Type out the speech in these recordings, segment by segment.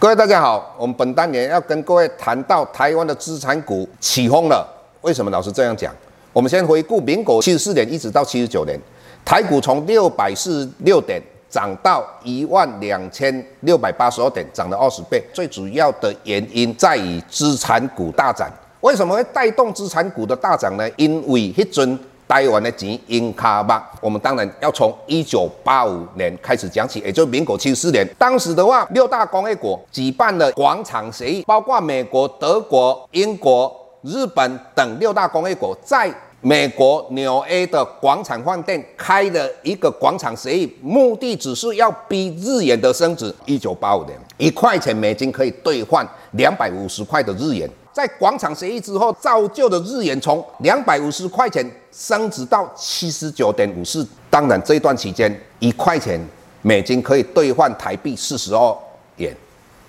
各位大家好，我们本单元要跟各位谈到台湾的资产股起风了。为什么老是这样讲？我们先回顾民国七十四年一直到七十九年，台股从六百四十六点涨到一万两千六百八十二点，涨了二十倍。最主要的原因在于资产股大涨。为什么会带动资产股的大涨呢？因为迄阵台湾的钱淹脚目。我们当然要从一九八五年开始讲起，也就是民国七十四年。当时的话，六大工业国举办了广场协议，包括美国、德国、英国、日本等六大工业国在。美国纽约的广场饭店开了一个广场协议，目的只是要逼日元的升值。一九八五年，一块钱美金可以兑换两百五十块的日元。在广场协议之后，造就的日元从两百五十块钱升值到七十九点五四。当然，这一段期间，一块钱美金可以兑换台币四十二元。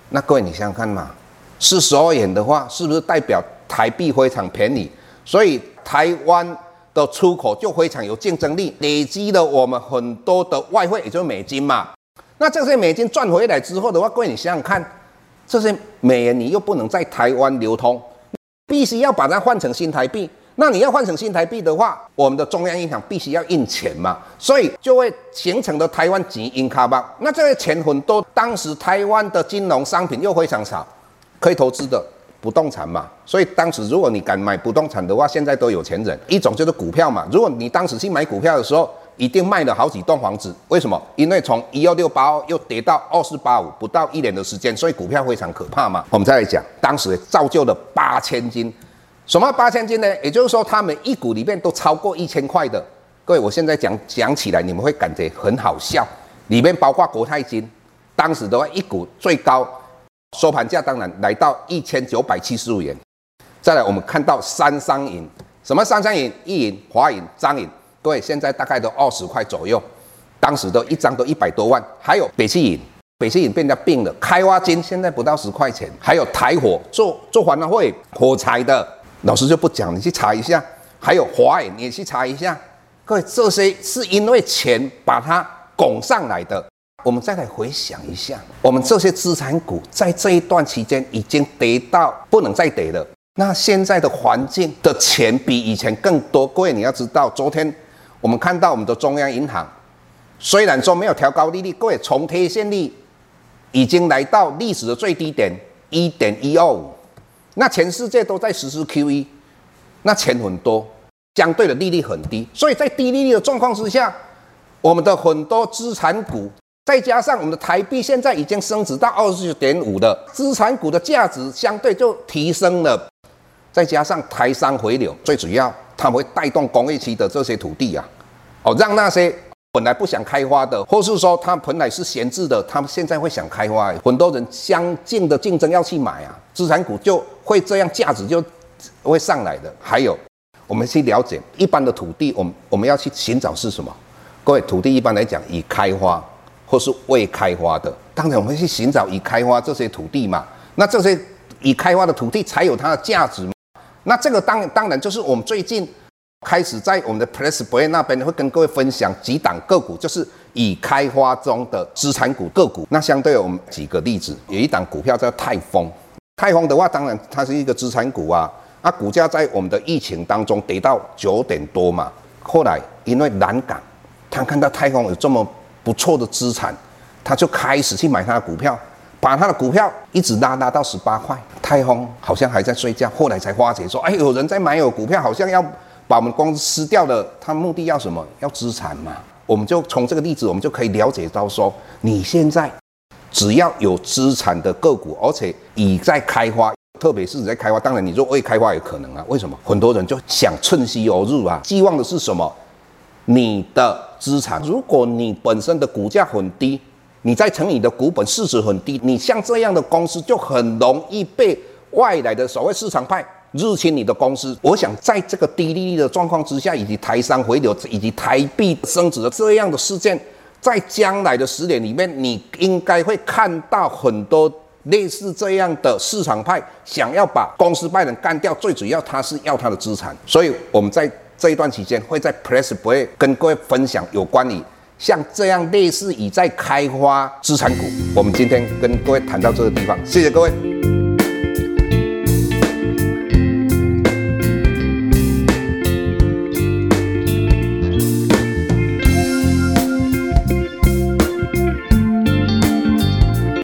那各位，你想想看嘛，四十二元的话，是不是代表台币非常便宜？所以。台湾的出口就非常有竞争力，累积了我们很多的外汇，也就是美金嘛。那这些美金赚回来之后的话，各位你想想看，这些美元你又不能在台湾流通，必须要把它换成新台币。那你要换成新台币的话，我们的中央银行必须要印钱嘛，所以就会形成了台湾钱淹脚目。那这些钱很多，当时台湾的金融商品又非常少，可以投资的。不动产嘛，所以当时如果你敢买不动产的话，现在都有钱人。一种就是股票嘛，如果你当时去买股票的时候，一定卖了好几栋房子。为什么？因为从一二六八二又跌到二四八五，不到一年的时间，所以股票非常可怕嘛。我们再来讲，当时造就了八千金。什么八千金呢？也就是说，他们一股里面都超过一千块的。各位，我现在讲讲起来，你们会感觉很好笑。里面包括国泰金，当时的话一股最高。收盘价当然来到一千九百七十五元。再来，我们看到三商银，什么三商银？一银、华银、彰银，对，现在大概都二十块左右。当时都一张都一百多万。还有北汽银，北汽银被人家并了。开发金现在不到十块钱。还有台火做做环能会火柴的，老师就不讲，你去查一下。还有华银，你也去查一下。各位，这些是因为钱把它拱上来的。我们再来回想一下，我们这些资产股在这一段期间已经跌到不能再跌了。那现在的环境的钱比以前更多。各位你要知道，昨天我们看到我们的中央银行虽然说没有调高利率，各位从贴现率已经来到历史的最低点一点一二五。那全世界都在实施 QE，那钱很多，相对的利率很低。所以在低利率的状况之下，我们的很多资产股。再加上我们的台币现在已经升值到二十九点五了，资产股的价值相对就提升了。再加上台商回流，最主要他们会带动工业区的这些土地啊，哦，让那些本来不想开发的，或是说他本来是闲置的，他们现在会想开发。很多人相近的竞争要去买啊，资产股就会这样价值就会上来的。还有，我们去了解一般的土地，我们我们要去寻找是什么？各位，土地一般来讲已开发。或是未开发的，当然我们去寻找已开发这些土地嘛。那这些已开发的土地才有它的价值。那这个当当然就是我们最近开始在我们的 Press Play 那边会跟各位分享几档个股，就是已开发中的资产股个股。那相对我们几个例子，有一档股票叫泰丰。泰丰的话，当然它是一个资产股啊。那股价在我们的疫情当中跌到九点多嘛。后来因为南港，他看到泰丰有这么。不错的资产，他就开始去买他的股票，把他的股票一直拉拉到十八块。泰丰好像还在睡觉，后来才发觉说，哎，有人在买有股票，好像要把我们公司撕掉了。他目的要什么？要资产嘛。我们就从这个例子，我们就可以了解到说，你现在只要有资产的个股，而且已在开发，特别是你在开发，当然你说未开发也可能啊。为什么？很多人就想趁虚而入啊，寄望的是什么？你的资产，如果你本身的股价很低，你再乘你的股本市值很低，你像这样的公司就很容易被外来的所谓市场派入侵你的公司。我想在这个低利率的状况之下，以及台商回流，以及台币升值的这样的事件，在将来的十年里面，你应该会看到很多类似这样的市场派想要把公司派人干掉，最主要他是要他的资产。所以我们在。这一段期间会在 Press Play 跟各位分享有关于像这样类似已在开发资产股。我们今天跟各位谈到这个地方，谢谢各位。